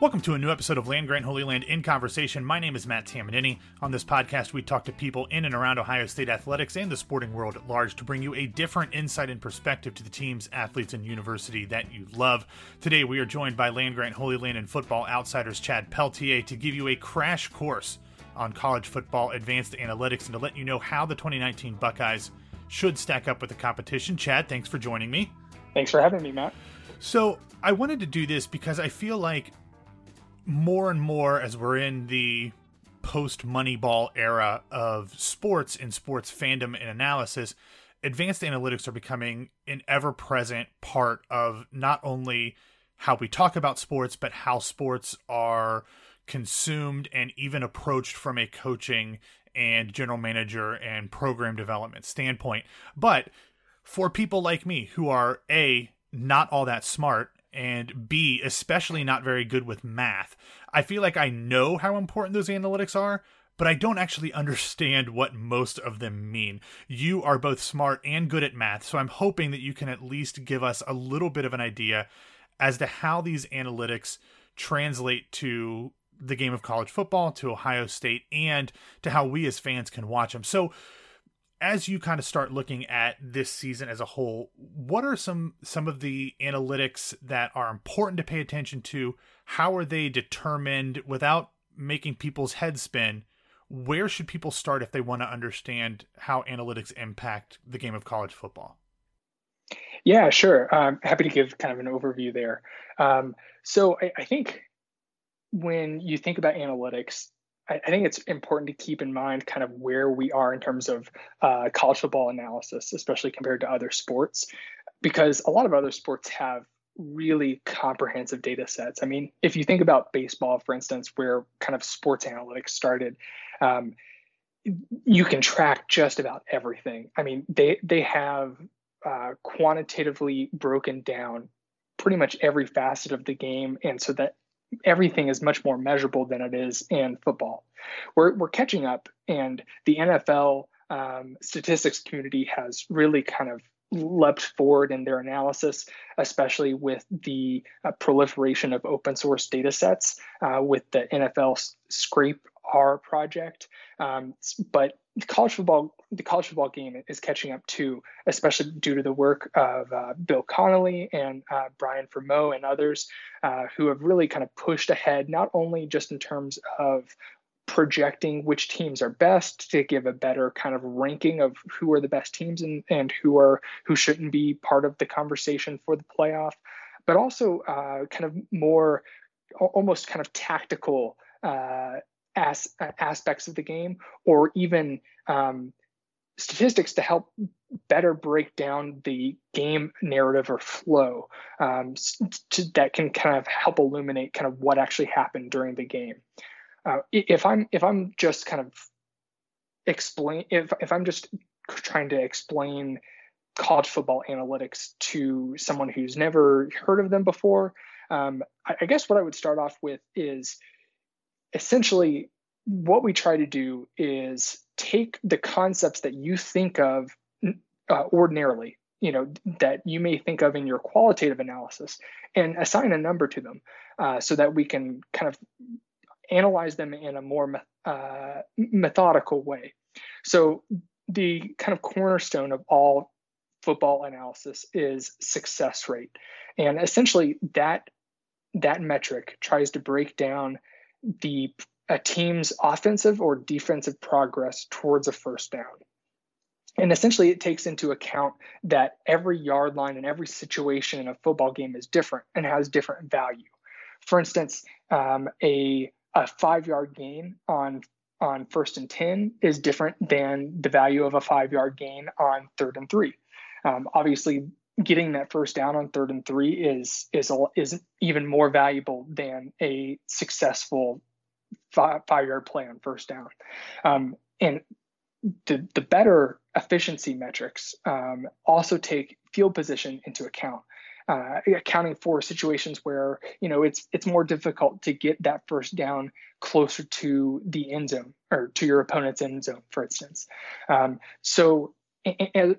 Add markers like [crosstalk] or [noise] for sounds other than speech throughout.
Welcome to a new episode of Land Grant Holy Land in Conversation. My name is Matt Tamanini. On this podcast, we talk to people in and around Ohio State athletics and the sporting world at large to bring you a different insight and perspective to the teams, athletes, and university that you love. Today, we are joined by Land Grant Holy Land and Football Outsiders Chad Peltier to give you a crash course on college football advanced analytics and to let you know how the 2019 Buckeyes should stack up with the competition. Chad, thanks for joining me. Thanks for having me, Matt. So, I wanted to do this because I feel like more and more as we're in the post Moneyball era of sports and sports fandom and analysis, advanced analytics are becoming an ever present part of not only how we talk about sports, but how sports are consumed and even approached from a coaching and general manager and program development standpoint. But for people like me who are A, not all that smart and B, especially not very good with math. I feel like I know how important those analytics are, but I don't actually understand what most of them mean. You are both smart and good at math, so I'm hoping that you can at least give us a little bit of an idea as to how these analytics translate to the game of college football, to Ohio State, and to how we as fans can watch them. So, as you kind of start looking at this season as a whole, what are some some of the analytics that are important to pay attention to? How are they determined without making people's heads spin? Where should people start if they want to understand how analytics impact the game of college football? Yeah, sure. I'm happy to give kind of an overview there. Um, so I, I think when you think about analytics, I, think it's important to keep in mind kind of where we are in terms of uh, college football analysis, especially compared to other sports, because a lot of other sports have really comprehensive data sets. I mean, if you think about baseball, for instance, where kind of sports analytics started, um, you can track just about everything. I mean, they they have uh, quantitatively broken down pretty much every facet of the game, and so that everything is much more measurable than it is in football. We're, we're catching up, and the NFL um, statistics community has really kind of leapt forward in their analysis, especially with the uh, proliferation of open source data sets uh, with the NFL Scrape R project. Um, but college football, the college football game is catching up too, especially due to the work of uh, Bill Connelly and uh, Brian Fremeau and others uh, who have really kind of pushed ahead, not only just in terms of projecting which teams are best to give a better kind of ranking of who are the best teams and, and who are who shouldn't be part of the conversation for the playoff, but also uh, kind of more almost kind of tactical uh, as, aspects of the game or even um, statistics to help better break down the game narrative or flow um, to, that can kind of help illuminate kind of what actually happened during the game. Uh, if I'm if I'm just kind of explain if if I'm just trying to explain college football analytics to someone who's never heard of them before, um, I, I guess what I would start off with is essentially what we try to do is take the concepts that you think of uh, ordinarily you know that you may think of in your qualitative analysis and assign a number to them uh, so that we can kind of analyze them in a more uh, methodical way. So the kind of cornerstone of all football analysis is success rate and essentially that that metric tries to break down the a team's offensive or defensive progress towards a first down. And essentially, it takes into account that every yard line and every situation in a football game is different and has different value. For instance, um, a, a five yard gain on on first and 10 is different than the value of a five yard gain on third and three. Um, obviously, getting that first down on third and three is is is even more valuable than a successful five, five yard play on first down. Um, and the, the better efficiency metrics um, also take field position into account. Uh, accounting for situations where you know it's it's more difficult to get that first down closer to the end zone or to your opponent's end zone, for instance. Um, so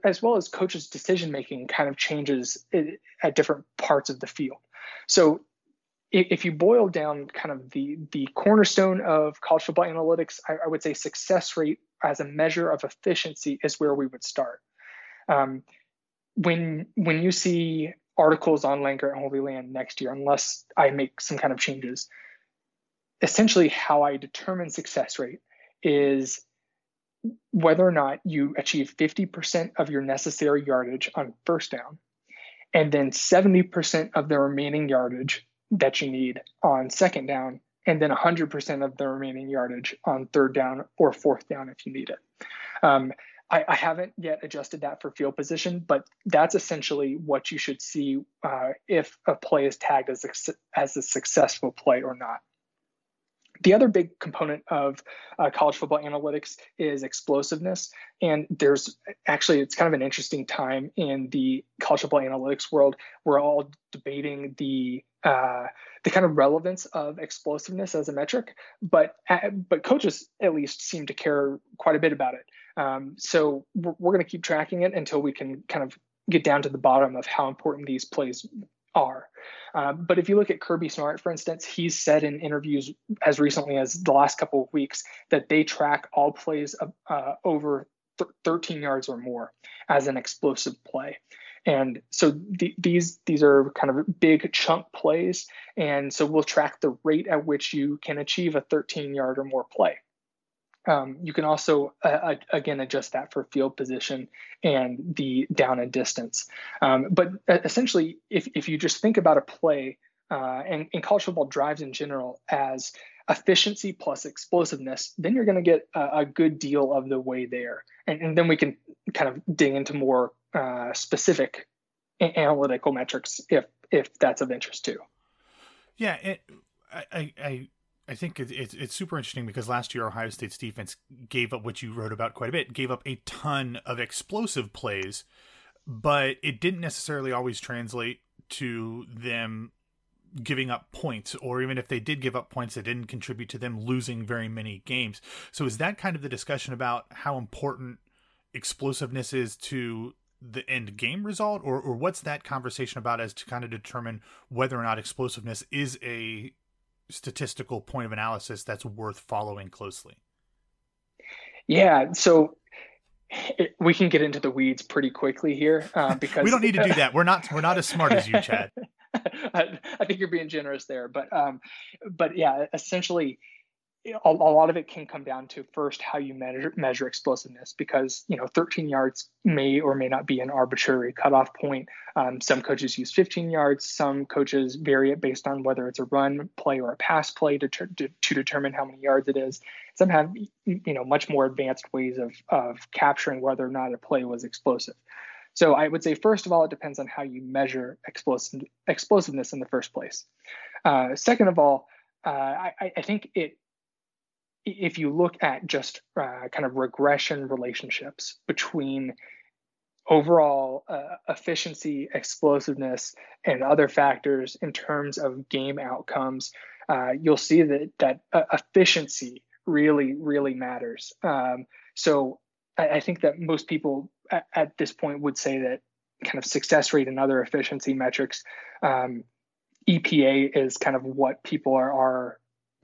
as well as coaches' decision making kind of changes at different parts of the field. So if you boil down kind of the the cornerstone of college football analytics, I, I, would say success rate as a measure of efficiency is where we would start. Um, when when you see articles on Land Grant Holy Land next year, unless I make some kind of changes, essentially how I determine success rate is whether or not you achieve 50% of your necessary yardage on first down, and then 70% of the remaining yardage that you need on second down, and then 100% of the remaining yardage on third down or fourth down if you need it. Um, I, I, haven't yet adjusted that for field position, but that's essentially what you should see uh, if a play is tagged as as a successful play or not. The other big component of uh, college football analytics is explosiveness. And there's actually, it's kind of an interesting time in the college football analytics world. We're all debating the uh, the kind of relevance of explosiveness as a metric, but uh, but coaches at least seem to care quite a bit about it. Um, so we're, we're going to keep tracking it until we can kind of get down to the bottom of how important these plays are. Uh, but if you look at Kirby Smart, for instance, he's said in interviews as recently as the last couple of weeks that they track all plays uh, over th- 13 yards or more as an explosive play. And so the, these these are kind of big chunk plays, and so we'll track the rate at which you can achieve a 13 yard or more play. Um, you can also, uh, again, adjust that for field position and the down and distance. Um, but uh, essentially, if, if you just think about a play uh, and, and college football drives in general as efficiency plus explosiveness, then you're going to get a, a, good deal of the way there. And, and, then we can kind of dig into more uh, specific analytical metrics if if that's of interest too. Yeah, it, I, I I think it's it's super interesting because last year Ohio State's defense gave up what you wrote about quite a bit, gave up a ton of explosive plays, but it didn't necessarily always translate to them giving up points, or even if they did give up points, it didn't contribute to them losing very many games. So is that kind of the discussion about how important explosiveness is to the end game result, or or what's that conversation about as to kind of determine whether or not explosiveness is a statistical point of analysis that's worth following closely? Yeah, so it, we can get into the weeds pretty quickly here uh, [laughs] because we don't need to do that. We're not we're not as smart as you, Chad. [laughs] I, I, think you're being generous there, but um, but yeah, essentially, a, a, lot of it can come down to first how you measure measure explosiveness because you know 13 yards may or may not be an arbitrary cutoff point. Um, some coaches use 15 yards. Some coaches vary it based on whether it's a run play or a pass play to, ter- to, to determine how many yards it is. Some have you know much more advanced ways of of capturing whether or not a play was explosive. So I would say first of all, it depends on how you measure explosive, explosiveness in the first place. Uh, second of all, uh, I, I think it if you look at just uh, kind of regression relationships between overall uh, efficiency, explosiveness, and other factors in terms of game outcomes, uh, you'll see that that uh, efficiency really, really matters. Um, so I, I, think that most people at, at, this point would say that kind of success rate and other efficiency metrics, um, EPA is kind of what people are, are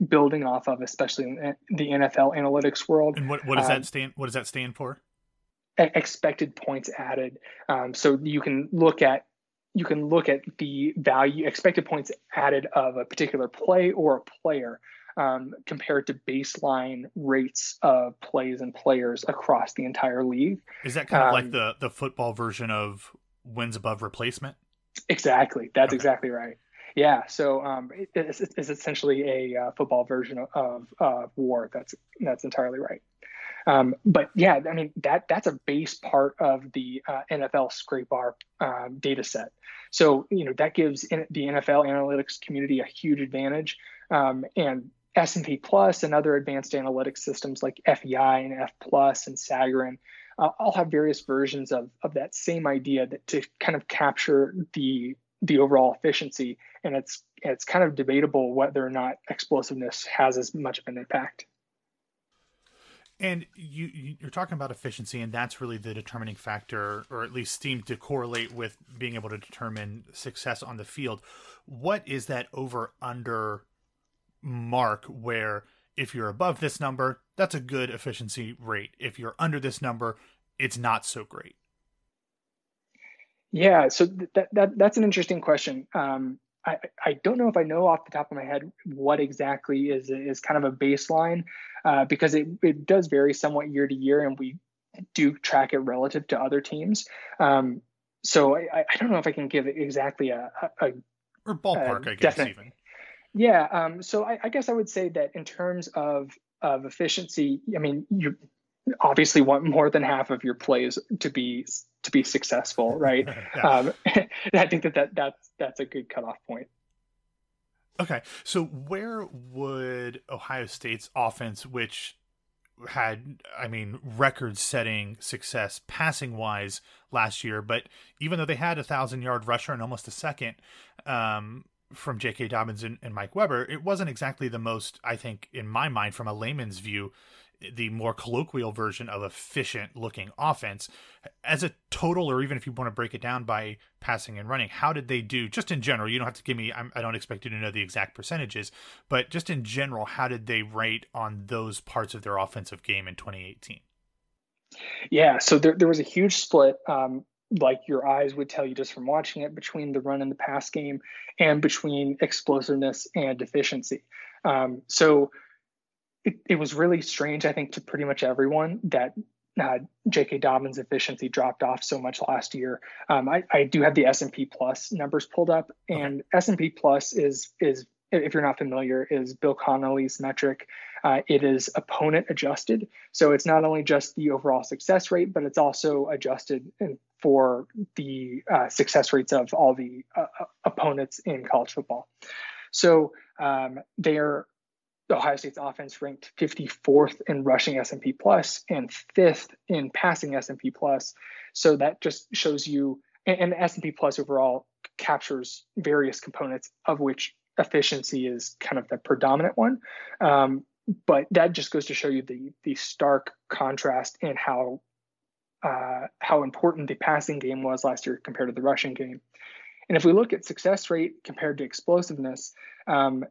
building off of, especially in the NFL analytics world. And what, what does um, that stand? What does that stand for? Expected points added. Um, so you can look at you can look at the value expected points added of a particular play or a player um, compared to baseline rates of plays and players across the entire league. Is that kind of like um, the the football version of wins above replacement? Exactly. That's okay. exactly right. Yeah, so um, it, it's, it's, essentially a uh, football version of, uh, WAR. That's that's entirely right. Um, but yeah, I mean that that's a base part of the uh, nflscrapR um, data set. So you know that gives in, the NFL analytics community a huge advantage, um, and S&P Plus and other advanced analytics systems like FEI and F Plus and Sagarin uh, all have various versions of of that same idea that to kind of capture the the overall efficiency and it's it's kind of debatable whether or not explosiveness has as much of an impact And you you're talking about efficiency, and that's really the determining factor, or at least seemed to correlate with being able to determine success on the field. What is that over under mark where if you're above this number, that's a good efficiency rate. If you're under this number, it's not so great. Yeah, so that, that that's an interesting question. Um, I, I don't know if I know off the top of my head what exactly is is kind of a baseline uh, because it, it does vary somewhat year to year and we do track it relative to other teams. Um, so I, I don't know if I can give exactly a, a, or ballpark, a I guess definite, even. Yeah. Um, so I, I guess I would say that in terms of of efficiency, I mean, you obviously want more than half of your plays to be to be successful, right? [laughs] yeah. um, [laughs] I think that, that that's that's a good cutoff point. Okay, so where would Ohio State's offense, which had, I mean, record-setting success passing-wise last year, but even though they had a thousand-yard rusher and almost a second um, from J.K. Dobbins and, and Mike Weber, it wasn't exactly the most, I think, in my mind, from a layman's view, the more colloquial version of efficient looking offense. As a total or even if you want to break it down by passing and running how did they do just in general? You don't have to give me I'm, i do not expect you to know the exact percentages but just in general how did they rate on those parts of their offensive game in 2018 yeah so there, there was a huge split um, like your eyes would tell you just from watching it between the run and the pass game and between explosiveness and efficiency. Um, so it, it was really strange, I think, to pretty much everyone that uh, J.K. Dobbins' efficiency dropped off so much last year. Um, I, I, do have the S&P Plus numbers pulled up, and okay. S&P Plus is is if you're not familiar, is Bill Connelly's metric. Uh, it is opponent adjusted, so it's not only just the overall success rate, but it's also adjusted for the uh, success rates of all the uh, opponents in college football. So um, they're Ohio State's offense ranked 54th in rushing S&P plus and fifth in passing S&P plus. So that just shows you, and, and S&P plus overall captures various components of which efficiency is kind of the predominant one. Um, but that just goes to show you the the stark contrast in how uh, how important the passing game was last year compared to the rushing game. And if we look at success rate compared to explosiveness, um,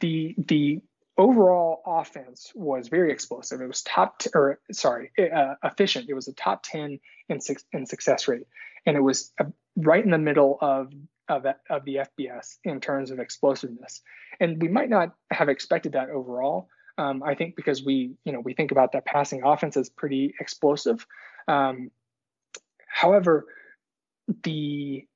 the the overall offense was very explosive. It was top t- or sorry, uh, efficient. It was a top ten in six in success rate, and it was uh, right in the middle of of of the FBS in terms of explosiveness. And we might not have expected that overall. Um, I think because we you know we think about that passing offense as pretty explosive. Um, however, the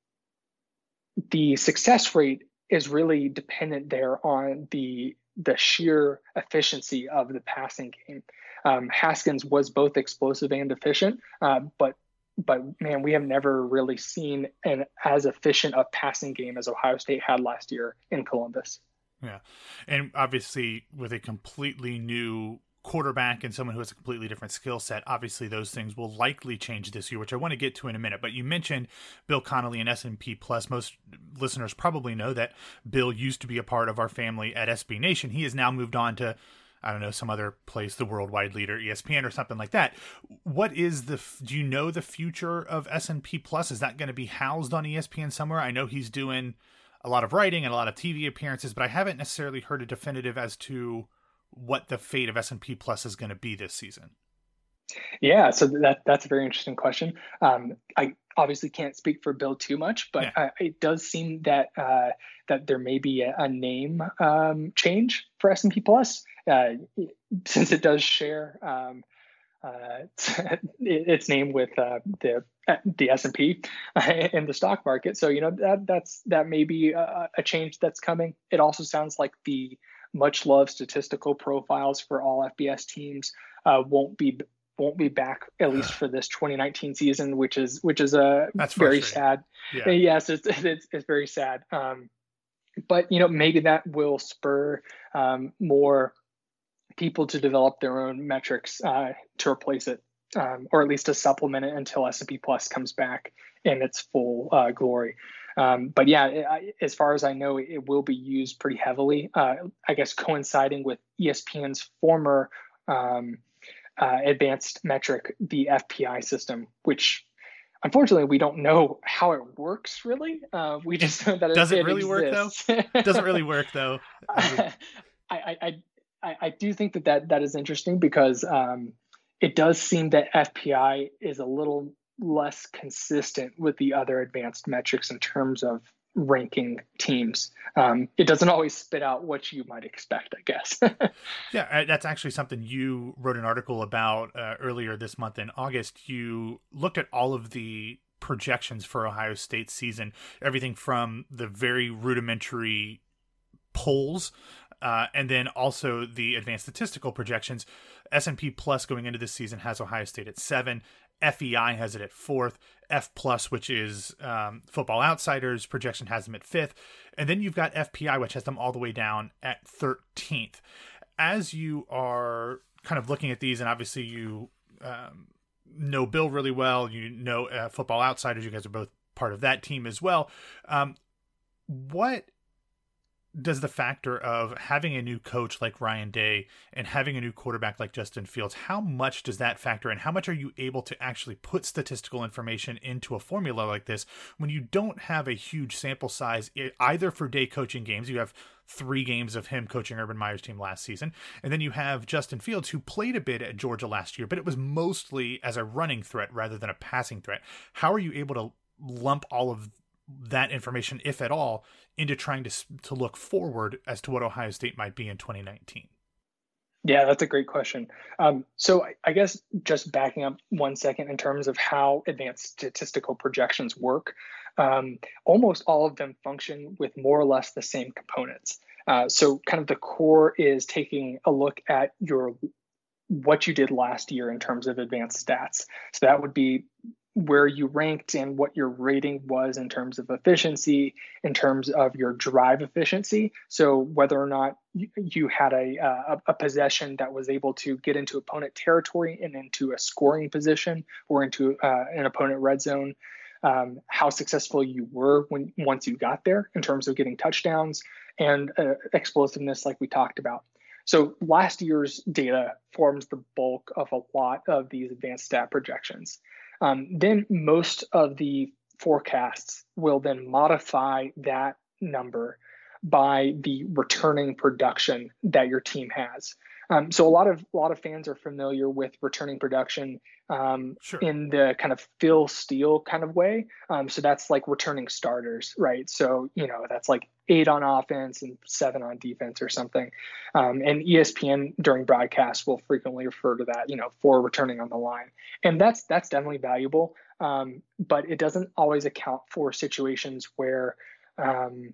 the success rate is really dependent there on the the sheer efficiency of the passing game. Um, Haskins was both explosive and efficient, uh, but but man, we have never really seen an as efficient a passing game as Ohio State had last year in Columbus. Yeah, and obviously with a completely new quarterback and someone who has a completely different skill set, obviously those things will likely change this year, which I want to get to in a minute. But you mentioned Bill Connelly and S&P Plus. Most listeners probably know that Bill used to be a part of our family at SB Nation. He has now moved on to I don't know some other place, the worldwide leader, ESPN or something like that. What is the? Do you know the future of S&P Plus? Is that going to be housed on ESPN somewhere? I know he's doing a lot of writing and a lot of TV appearances, but I haven't necessarily heard a definitive as to what the fate of S&P Plus is going to be this season. Yeah, so that that's a very interesting question. Um, I obviously can't speak for Bill too much, but yeah. uh, it does seem that uh, that there may be a, a name um, change for S and P Plus, uh, since it does share um, uh, [laughs] its name with uh, the the S and P in the stock market. So you know that that's that may be a, a change that's coming. It also sounds like the much love statistical profiles for all FBS teams uh, won't be won't be back at least for this 2019 season, which is which is a That's very sad. Yeah. Yes, it's, [laughs] it's, it's very sad. Um, but you know maybe that will spur um, more people to develop their own metrics uh, to replace it, um, or at least to supplement it until S&P Plus comes back in its full uh, glory. Um, but yeah, it, as far as I know, it will be used pretty heavily. Uh, I guess coinciding with ESPN's former um, uh, advanced metric, the FPI system, which unfortunately we don't know how it works really. Uh, we just know that does it, it really exists. work though? doesn't really [laughs] work though. I, I, I, I do think that, that that is interesting because um, it does seem that FPI is a little less consistent with the other advanced metrics in terms of ranking teams. Um, it doesn't always spit out what you might expect, I guess. [laughs] yeah, that's actually something you wrote an article about uh, earlier this month in August. You looked at all of the projections for Ohio State season, everything from the very rudimentary polls uh, and then also the advanced statistical projections. S&P Plus going into this season has Ohio State at seven. FEI has it at fourth. F Plus, which is um, Football Outsiders projection, has them at fifth, and then you've got FPI, which has them all the way down at thirteenth. As you are kind of looking at these, and obviously you um, know Bill really well, you know uh, Football Outsiders. You guys are both part of that team as well. Um, what does the factor of having a new coach like Ryan Day and having a new quarterback like Justin Fields, how much does that factor in? How much are you able to actually put statistical information into a formula like this when you don't have a huge sample size either for Day coaching games? You have three games of him coaching Urban Meyer's team last season. And then you have Justin Fields, who played a bit at Georgia last year, but it was mostly as a running threat rather than a passing threat. How are you able to lump all of that information, if at all, into trying to to look forward as to what Ohio State might be in 2019? Yeah, that's a great question. Um, so I, I, guess just backing up one second in terms of how advanced statistical projections work, um, almost all of them function with more or less the same components. Uh, so kind of the core is taking a look at your what you did last year in terms of advanced stats. So that would be where you ranked and what your rating was in terms of efficiency, in terms of your drive efficiency. So whether or not you had a, uh, a, possession that was able to get into opponent territory and into a scoring position or into uh, an opponent red zone, um, how successful you were when once you got there in terms of getting touchdowns and uh, explosiveness, like we talked about. So last year's data forms the bulk of a lot of these advanced stat projections. Um, then most of the forecasts will then modify that number by the returning production that your team has. Um, so a lot of a lot of fans are familiar with returning production um, sure. in the kind of Phil Steele kind of way. Um, so that's like returning starters, right? So you know that's like eight on offense and seven on defense or something. Um, and ESPN during broadcasts will frequently refer to that, you know, for returning on the line, and that's that's definitely valuable. Um, but it doesn't always account for situations where um,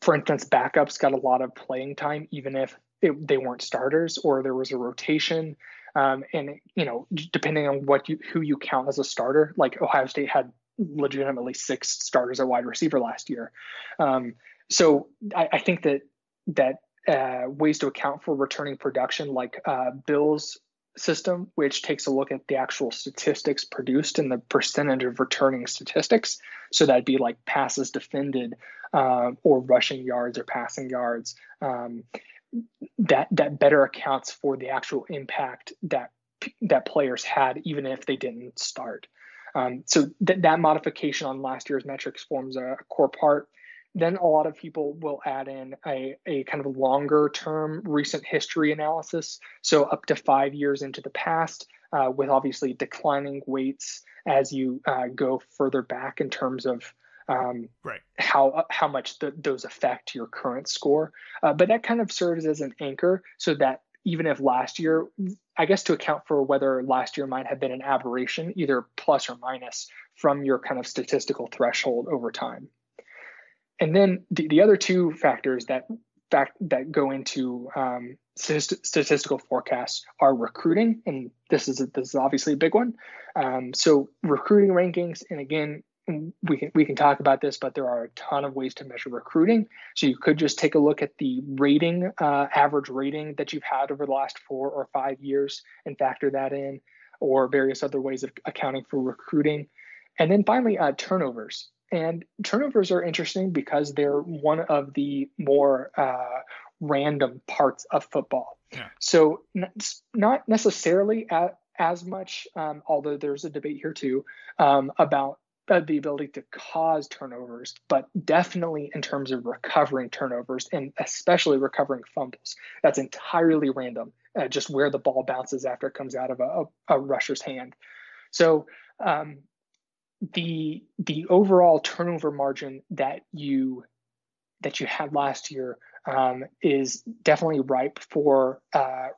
for instance, backups got a lot of playing time, even if it, they weren't starters or there was a rotation. Um, and you know, depending on what you who you count as a starter, like Ohio State had legitimately six starters at wide receiver last year. Um, so I, I, think that that uh, ways to account for returning production, like uh, Bill's system, which takes a look at the actual statistics produced and the percentage of returning statistics. So that'd be like passes defended, uh, or rushing yards or passing yards. Um, that that better accounts for the actual impact that that players had, even if they didn't start. Um, so th- that modification on last year's metrics forms a, core part. Then a lot of people will add in a, a kind of longer term recent history analysis. So up to five years into the past, uh, with obviously declining weights as you uh, go further back in terms of um, right. how how much the, those affect your current score. Uh, but that kind of serves as an anchor so that even if last year, I guess to account for whether last year might have been an aberration, either plus or minus from your kind of statistical threshold over time. And then the, the other two factors that fact that go into um, statistical forecasts are recruiting, and this is a, this is obviously a big one. Um, so recruiting rankings, and again, we can we can talk about this, but there are a ton of ways to measure recruiting. So you could just take a look at the rating, uh, average rating that you've had over the last four or five years, and factor that in, or various other ways of accounting for recruiting. And then finally, uh, turnovers. And turnovers are interesting because they're one of the more uh, random parts of football. Yeah. So not necessarily at as much, um, although there's a debate here too um, about the ability to cause turnovers, but definitely in terms of recovering turnovers and especially recovering fumbles. That's entirely random, uh, just where the ball bounces after it comes out of a, a, a rusher's hand. So um, the the overall turnover margin that you that you had last year um, is definitely ripe for uh,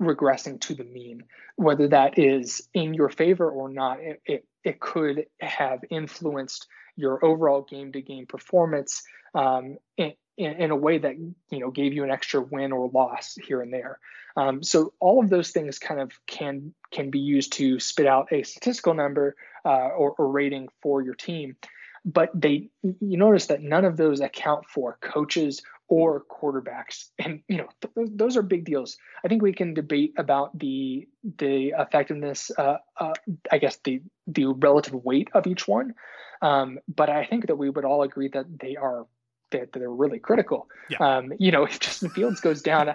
regressing to the mean. Whether that is in your favor or not, it, it, it could have influenced your overall game to game performance um, in, in, a way that you know gave you an extra win or loss here and there. Um, so all of those things kind of can can be used to spit out a statistical number uh, or, or rating for your team. But they you notice that none of those account for coaches or quarterbacks and you know th- those are big deals i think we can debate about the the effectiveness uh, uh, i guess the the relative weight of each one um, but i think that we would all agree that they are that they're really critical yeah. um, you know [laughs] if justin fields goes down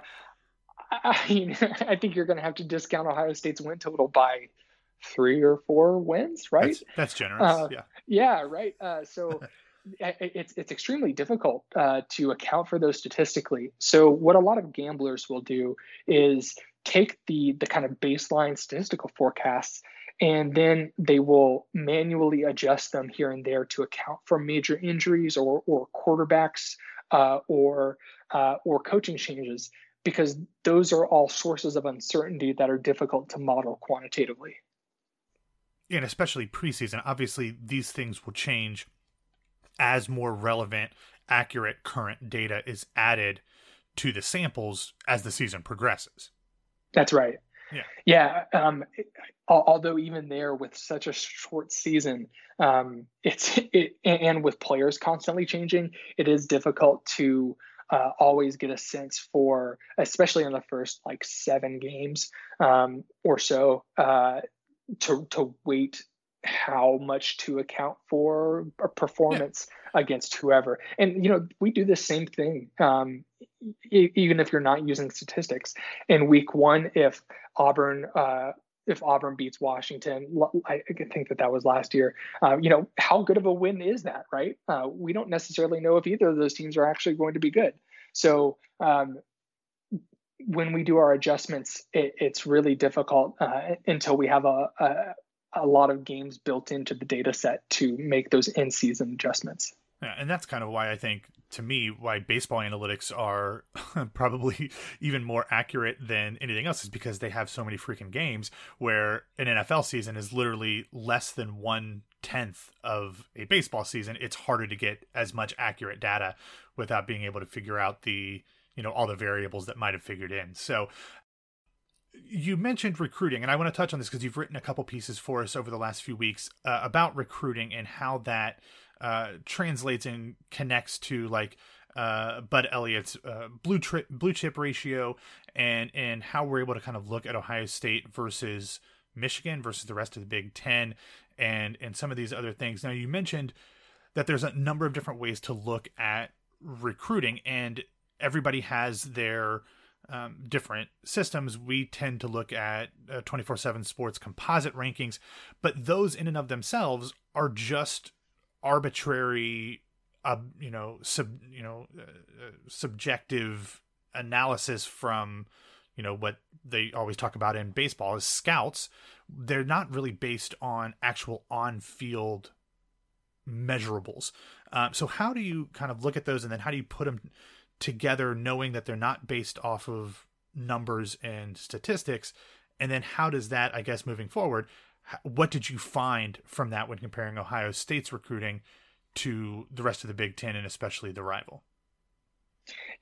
I mean, [laughs] I think you're going to have to discount Ohio State's win total by three or four wins, right? That's, that's generous. Uh, yeah. Yeah. Right. Uh, so [laughs] it's it's extremely difficult uh, to account for those statistically. So what a lot of gamblers will do is take the the kind of baseline statistical forecasts and then they will manually adjust them here and there to account for major injuries or or quarterbacks uh, or uh, or coaching changes because those are all sources of uncertainty that are difficult to model quantitatively. And especially preseason, obviously these things will change as more relevant, accurate current data is added to the samples as the season progresses. That's right. Yeah. Yeah. Um, although even there, with such a short season, um, it's it, and with players constantly changing, it is difficult to uh, always get a sense for, especially in the first like seven games um, or so, uh, to to weight how much to account for a performance yeah. against whoever. And you know, we do the same thing. Um, e- even if you're not using statistics, in week one, if Auburn uh, if Auburn beats Washington, I think that that was last year. Uh, you know, how good of a win is that, right? Uh, we don't necessarily know if either of those teams are actually going to be good. So um, when we do our adjustments, it, it's really difficult uh, until we have a, a, a lot of games built into the data set to make those in season adjustments. Yeah, and that's kind of why I think, to me, why baseball analytics are [laughs] probably even more accurate than anything else is because they have so many freaking games where an NFL season is literally less than one tenth of a baseball season. It's harder to get as much accurate data without being able to figure out the you know all the variables that might have figured in. So you mentioned recruiting, and I want to touch on this because you've written a couple pieces for us over the last few weeks uh, about recruiting and how that uh, translates and connects to like uh, Bud Elliott's uh, blue chip blue chip ratio, and and how we're able to kind of look at Ohio State versus Michigan versus the rest of the Big Ten, and and some of these other things. Now you mentioned that there's a number of different ways to look at recruiting, and everybody has their um, different systems, we tend to look at 24 uh, 7 sports composite rankings, but those in and of themselves are just arbitrary, uh, you know, sub, you know, uh, uh, subjective analysis from, you know, what they always talk about in baseball is scouts. They're not really based on actual on field measurables. Um, so, how do you kind of look at those and then how do you put them together knowing that they're not based off of numbers and statistics and then how does that i guess moving forward what did you find from that when comparing ohio state's recruiting to the rest of the big ten and especially the rival?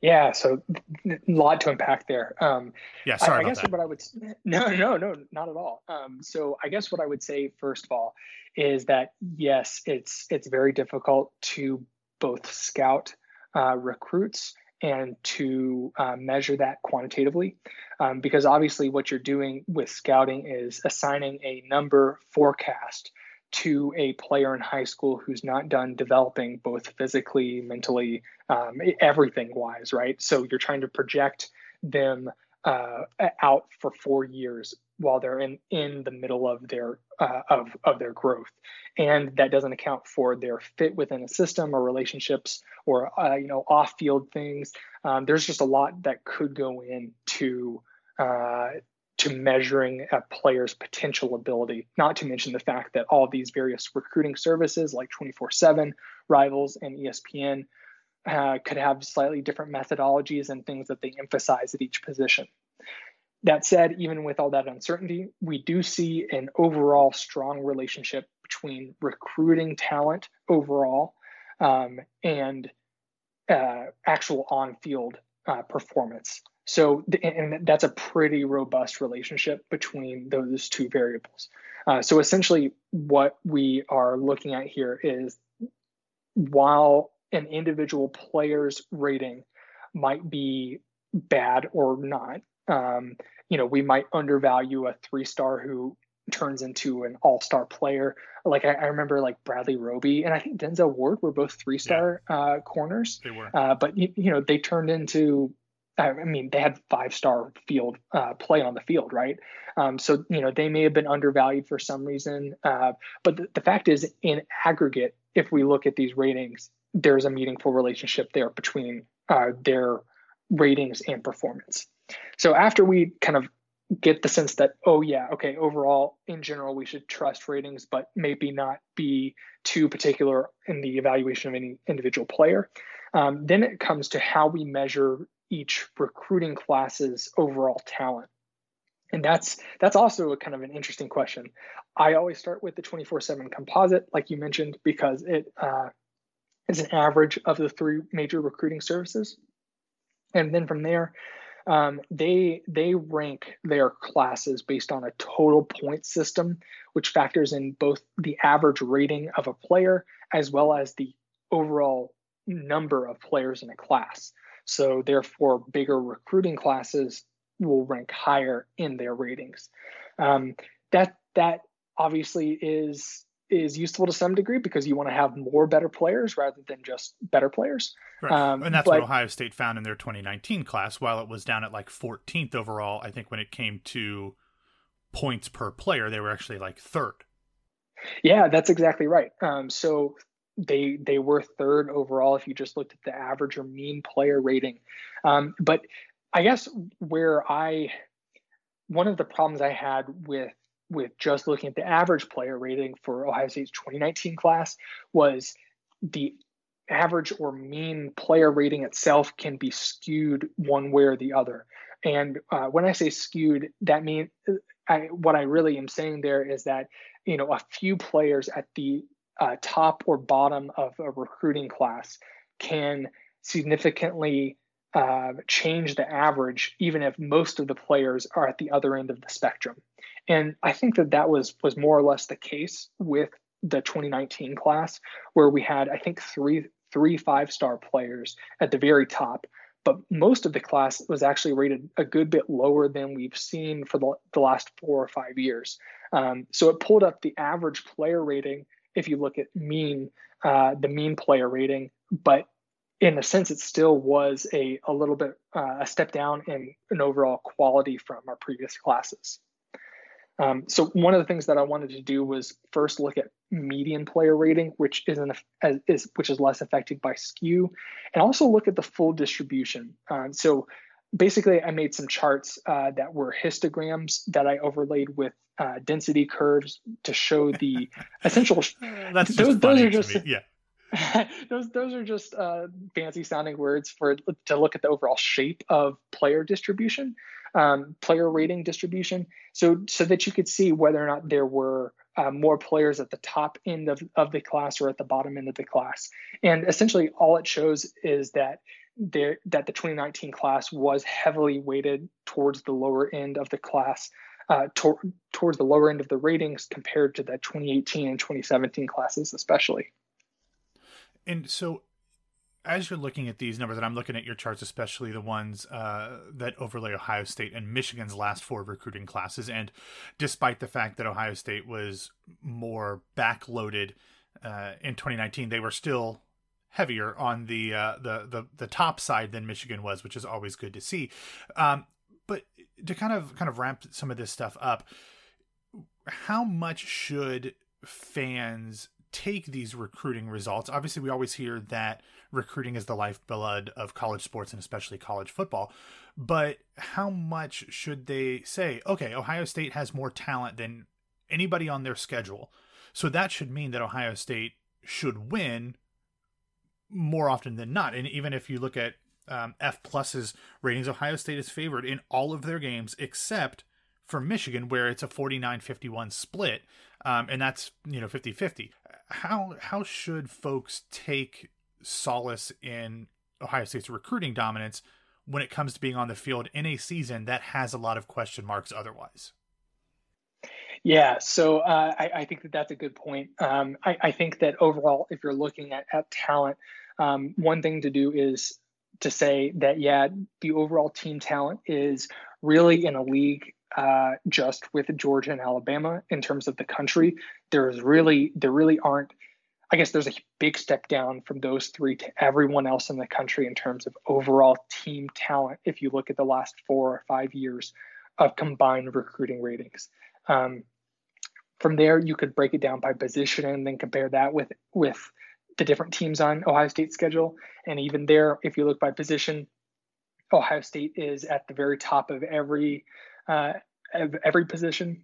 Yeah so a lot to unpack there. Um, yeah sorry I, I guess that. what i would [laughs] no no no not at all. Um, so i guess what i would say first of all is that yes it's it's very difficult to both scout uh, recruits and to uh, measure that quantitatively. Um, because obviously, what you're doing with scouting is assigning a number forecast to a player in high school who's not done developing both physically, mentally, um, everything wise, right? So you're trying to project them uh, out for four years while they're in in the middle of their uh, of of their growth, and that doesn't account for their fit within a system or relationships or uh, you know off field things. Um, there's just a lot that could go into uh, to measuring a player's potential ability. Not to mention the fact that all these various recruiting services like 24/7, Rivals, and ESPN uh, could have slightly different methodologies and things that they emphasize at each position. That said, even with all that uncertainty, we do see an overall strong relationship between recruiting talent overall um, and uh, actual on field uh, performance. So, and that's a pretty robust relationship between those two variables. Uh, so, essentially, what we are looking at here is while an individual player's rating might be bad or not, um, you know, we might undervalue a three star who turns into an all star player. Like I, I, remember, like Bradley Roby and I think Denzel Ward were both three star yeah. uh, corners. They were, uh, but you, you, know, they turned into. I mean, they had five star field uh, play on the field, right? Um, so you know they may have been undervalued for some reason. Uh, but the, the fact is, in aggregate, if we look at these ratings, there's a meaningful relationship there between uh, their ratings and performance. So after we kind of get the sense that oh yeah okay overall in general we should trust ratings but maybe not be too particular in the evaluation of any individual player um, then it comes to how we measure each recruiting class's overall talent. And that's that's also a kind of an interesting question. I always start with the 24-7 composite like you mentioned because it uh, is an average of the three major recruiting services. And then from there um, they they rank their classes based on a total point system, which factors in both the average rating of a player as well as the overall number of players in a class. So therefore, bigger recruiting classes will rank higher in their ratings. Um, that that obviously is is useful to some degree because you want to have more better players rather than just better players. Right. Um, and that's but, what Ohio State found in their 2019 class. While it was down at like 14th overall, I think when it came to points per player, they were actually like third. Yeah, that's exactly right. Um, so they they were third overall if you just looked at the average or mean player rating. Um, but I guess where I one of the problems I had with with just looking at the average player rating for Ohio State's 2019 class was the average or mean player rating itself can be skewed one way or the other. And uh, when I say skewed, that means I, what I really am saying there is that you know a few players at the uh, top or bottom of a recruiting class can significantly uh, change the average, even if most of the players are at the other end of the spectrum. And I think that that was was more or less the case with the 2019 class, where we had I think three three five star players at the very top, but most of the class was actually rated a good bit lower than we've seen for the, the last four or five years. Um, so it pulled up the average player rating if you look at mean uh, the mean player rating, but in a sense, it still was a, a little bit uh, a step down in an overall quality from our previous classes. Um, so one of the things that I wanted to do was first look at median player rating, which isn't is which is less affected by skew, and also look at the full distribution. Um, so basically, I made some charts uh, that were histograms that I overlaid with uh, density curves to show the [laughs] essential. That's those, those are just yeah. [laughs] those those are just uh, fancy sounding words for to look at the overall shape of player distribution um, player rating distribution, so so that you could see whether or not there were uh, more players at the top end of, of the class or at the bottom end of the class. And essentially, all it shows is that there that the 2019 class was heavily weighted towards the lower end of the class. Uh, to, towards the lower end of the ratings compared to the 2018 and 2017 classes, especially. And so, as you're looking at these numbers, and I'm looking at your charts, especially the ones uh, that overlay Ohio State and Michigan's last four recruiting classes, and despite the fact that Ohio State was more backloaded uh, in 2019, they were still heavier on the, uh, the the the top side than Michigan was, which is always good to see. Um, but to kind of kind of ramp some of this stuff up, how much should fans take these recruiting results? Obviously, we always hear that recruiting is the lifeblood of college sports and especially college football. But how much should they say, okay, Ohio State has more talent than anybody on their schedule? So that should mean that Ohio State should win more often than not. And even if you look at um, F pluses ratings, Ohio State is favored in all of their games except for Michigan, where it's a 49 51 split. Um, and that's, you know, 50 50. How, how should folks take solace in Ohio State's recruiting dominance when it comes to being on the field in a season that has a lot of question marks otherwise? Yeah, so uh, I, I, think that that's a good point. Um, I, I, think that overall, if you're looking at, at talent, um, one thing to do is to say that, yeah, the overall team talent is really in a league uh, just with Georgia and Alabama in terms of the country. There's really, there really aren't I guess there's a big step down from those three to everyone else in the country in terms of overall team talent. If you look at the last four or five years of combined recruiting ratings, um, from there you could break it down by position and then compare that with with the different teams on Ohio State's schedule. And even there, if you look by position, Ohio State is at the very top of every uh, of every position,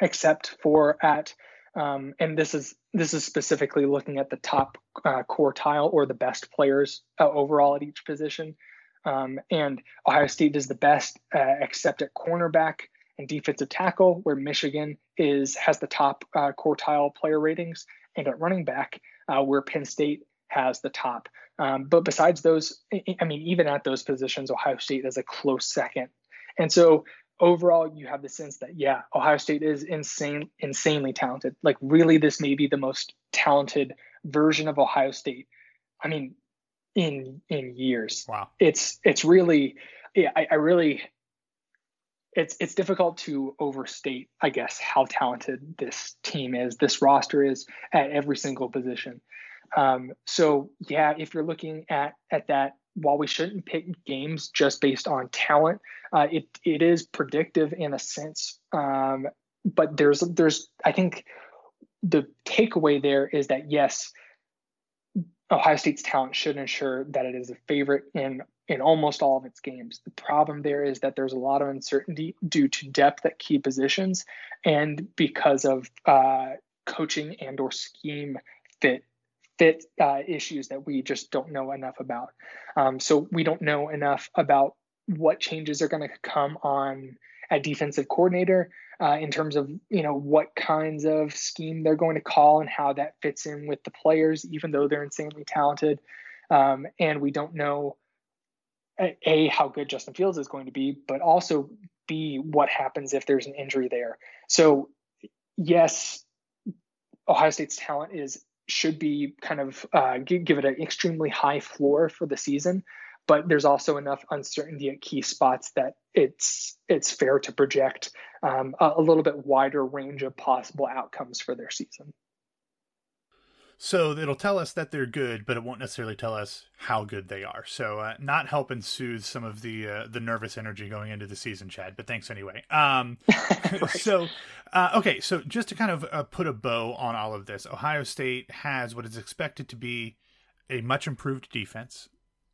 except for at um, and this is this is specifically looking at the top uh, quartile or the best players uh, overall at each position. Um, and Ohio State is the best, uh, except at cornerback and defensive tackle, where Michigan is has the top uh, quartile player ratings, and at running back, uh, where Penn State has the top. Um, but besides those, I mean, even at those positions, Ohio State is a close second. And so overall you have the sense that yeah ohio state is insane insanely talented. Like really this may be the most talented version of ohio state i mean in in years. Wow. It's it's really yeah i, I really it's it's difficult to overstate i guess how talented this team is this roster is at every single position. Um, so yeah if you're looking at at that while we shouldn't pick games just based on talent, uh, it it is predictive in a sense. Um, but there's there's I think the takeaway there is that yes, Ohio State's talent should ensure that it is a favorite in in almost all of its games. The problem there is that there's a lot of uncertainty due to depth at key positions and because of uh, coaching and or scheme fit fit uh, issues that we just don't know enough about. Um, so we don't know enough about what changes are going to come on at defensive coordinator uh, in terms of you know what kinds of scheme they're going to call and how that fits in with the players, even though they're insanely talented. Um, and we don't know a, a how good Justin Fields is going to be, but also b what happens if there's an injury there. So yes, Ohio State's talent is should be kind of uh, give, it an extremely high floor for the season but there's also enough uncertainty at key spots that it's it's fair to project um, a, a, little bit wider range of possible outcomes for their season. So it'll tell us that they're good, but it won't necessarily tell us how good they are. So uh, not helping soothe some of the uh, the nervous energy going into the season, Chad. But thanks anyway. Um, right. [laughs] [laughs] So uh, okay, so just to kind of uh, put a bow on all of this, Ohio State has what is expected to be a much improved defense.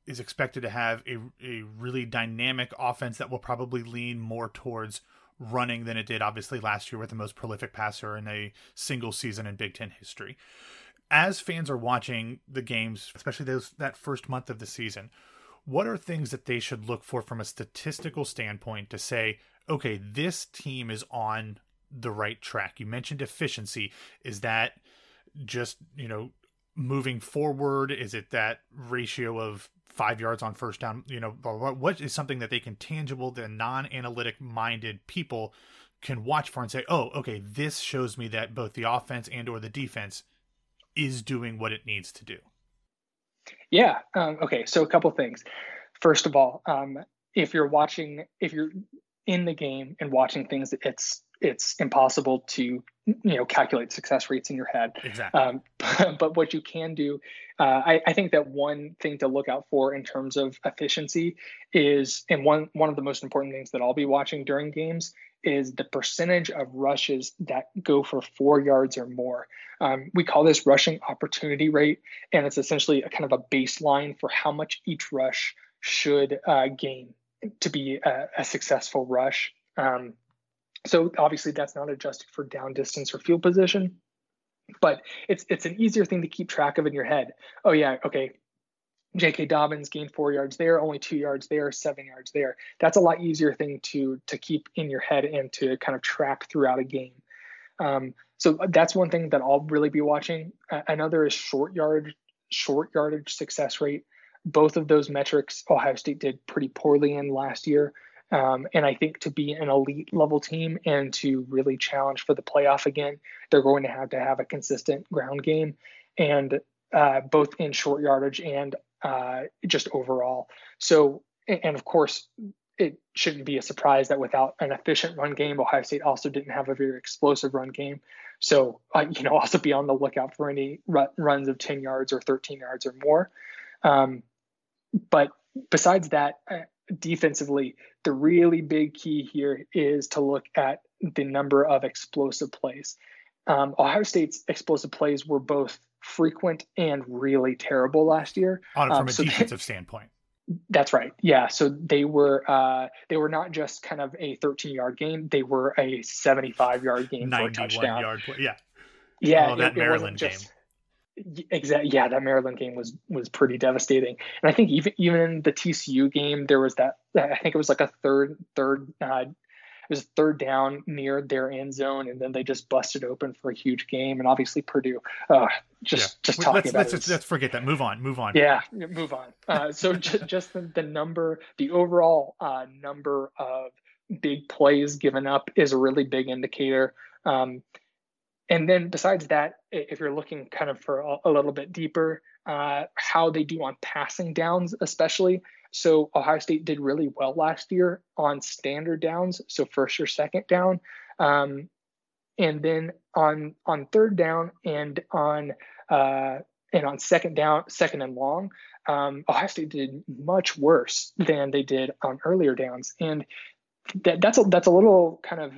Is expected to have a a really dynamic offense that will probably lean more towards running than it did obviously last year with the most prolific passer in a single season in Big Ten history as fans are watching the games, especially those that first month of the season, what are things that they should look for from a statistical standpoint to say, okay, this team is on the right track? You mentioned efficiency. Is that just, you know, moving forward? Is it that ratio of five yards on first down? You know, what is something that they can tangible, the non analytic minded people can watch for and say, oh, okay, this shows me that both the offense and or the defense is doing what it needs to do? Yeah. Um, okay. So a couple things. First of all, um, if you're watching, if you're in the game and watching things, it's it's impossible to you know calculate success rates in your head. Exactly. Um, [laughs] but, what you can do, uh, I, I, think that one thing to look out for in terms of efficiency is, and one one of the most important things that I'll be watching during games is the percentage of rushes that go for four yards or more. Um, we call this rushing opportunity rate, and it's essentially a kind of a baseline for how much each rush should uh, gain to be a, a successful rush. Um, so obviously that's not adjusted for down distance or field position, but it's it's an easier thing to keep track of in your head. Oh yeah, okay. J.K. Dobbins gained four yards there, only two yards there, seven yards there. That's a lot easier thing to to keep in your head and to kind of track throughout a game. Um, so that's one thing that I'll really be watching. Another is short yard short yardage success rate. Both of those metrics Ohio State did pretty poorly in last year. Um, and I think to be an elite level team and to really challenge for the playoff again, they're going to have to have a consistent ground game, and uh, both in short yardage and uh, just overall. So, and of course, it shouldn't be a surprise that without an efficient run game, Ohio State also didn't have a very explosive run game. So, uh, you know, also be on the lookout for any runs of 10 yards or 13 yards or more. Um, but besides that, uh, defensively, the really big key here is to look at the number of explosive plays. Um, Ohio State's explosive plays were both frequent and really terrible last year. On um, from a defensive they, standpoint. That's right. Yeah. So they were uh, they were not just kind of a 13 yard game; they were a 75 yard game for a touchdown. Yard play. Yeah. Yeah. Oh, that it, Maryland it game. Just, Exactly. Yeah, that Maryland game was was pretty devastating, and I think even even in the TCU game, there was that. I think it was like a third third. Uh, was third down near their end zone, and then they just busted open for a huge game. And obviously Purdue, uh, just yeah. just talking let's, about let's, let's, let's forget that. Move on. Move on. Yeah, move on. Uh, so [laughs] just, just the, the, number, the overall uh, number of big plays given up is a really big indicator. Um, and then besides that, if you're looking kind of for a, a little bit deeper, uh, how they do on passing downs, especially. So Ohio State did really well last year on standard downs, so first or second down, um, and then on on third down and on uh, and on second down, second and long, um, Ohio State did much worse than they did on earlier downs, and that, that's a, that's a little kind of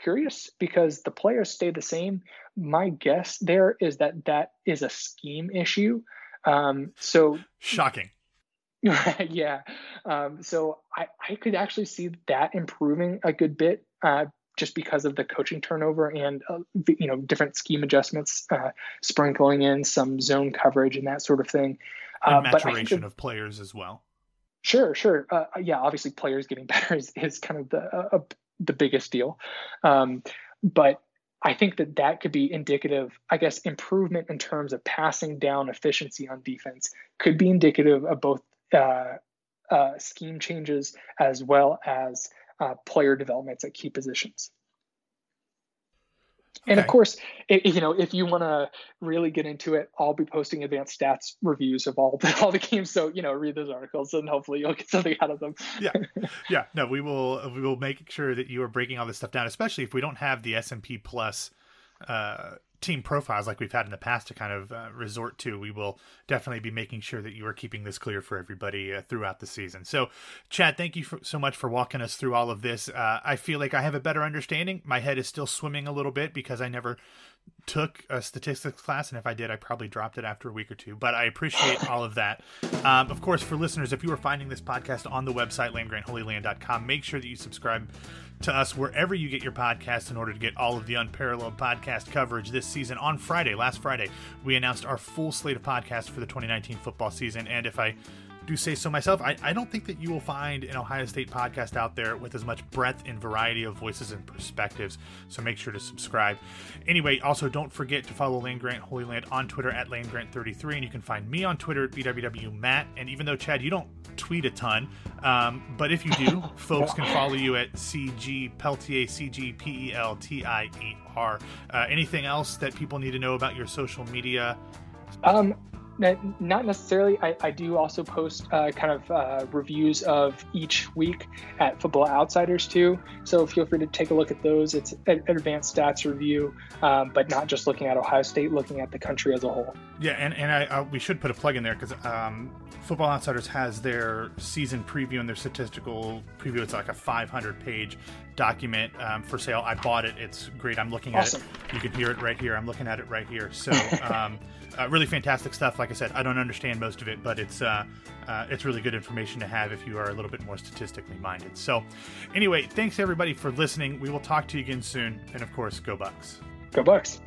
curious because the players stay the same. My guess there is that that is a scheme issue. Um, so shocking. [laughs] yeah. Um, so I, I could actually see that improving a good bit uh, just because of the coaching turnover and uh, you know different scheme adjustments, uh, sprinkling in some zone coverage and that sort of thing. Uh, and maturation of players as well. Sure, sure. Uh, yeah, obviously players getting [laughs] better is, is kind of the uh, the biggest deal. Um, but I think that that could be indicative, I guess, improvement in terms of passing down efficiency on defense could be indicative of both uh, uh, scheme changes as well as uh, player developments at key positions. And of course, it, you know, if you want to really get into it, I'll be posting advanced stats reviews of all the [laughs] all the games. So you know, read those articles, and hopefully you'll get something out of them. yeah, [laughs] yeah. No, we will. We will make sure that you are breaking all this stuff down, especially if we don't have the S and P Plus uh, team profiles like we've had in the past to kind of uh, resort to, we will definitely be making sure that you are keeping this clear for everybody uh, throughout the season. So, Chad, thank you for, so much for walking us through all of this. Uh, I feel like I have a better understanding. My head is still swimming a little bit because I never took a statistics class, and if I did, I probably dropped it after a week or two. But I appreciate all of that. Um, of course, for listeners, if you are finding this podcast on the website landgrantholyland.com, make sure that you subscribe to us wherever you get your podcasts in order to get all of the unparalleled podcast coverage this season. On Friday, last Friday, we announced our full slate of podcasts for the 2019 football season, and if I do say so myself. I, I don't think that you will find an Ohio State podcast out there with as much breadth and variety of voices and perspectives. So make sure to subscribe. Anyway, also don't forget to follow Land Grant Holy Land on Twitter at Land Grant 33 and you can find me on Twitter at BWW Matt. And even though Chad, you don't tweet a ton, um, but if you do, [laughs] folks can follow you at CG Peltier, C G P E L T I E R. Uh, anything else that people need to know about your social media? Um, not necessarily. I, I do also post uh, kind of uh, reviews of each week at Football Outsiders too. So feel free to take a look at those. It's an advanced stats review, um, but not just looking at Ohio State, looking at the country as a whole. Yeah, and and I, I we should put a plug in there because um, Football Outsiders has their season preview and their statistical preview. It's like a 500 page document um, for sale. I bought it. It's great. I'm looking awesome. at it. You can hear it right here. I'm looking at it right here. So. [laughs] Um, uh, really fantastic stuff. Like I said, I don't understand most of it, but it's uh, uh, it's really good information to have if you are a little bit more statistically minded. So, anyway, thanks everybody for listening. We will talk to you again soon, and of course, go Bucks. Go Bucks.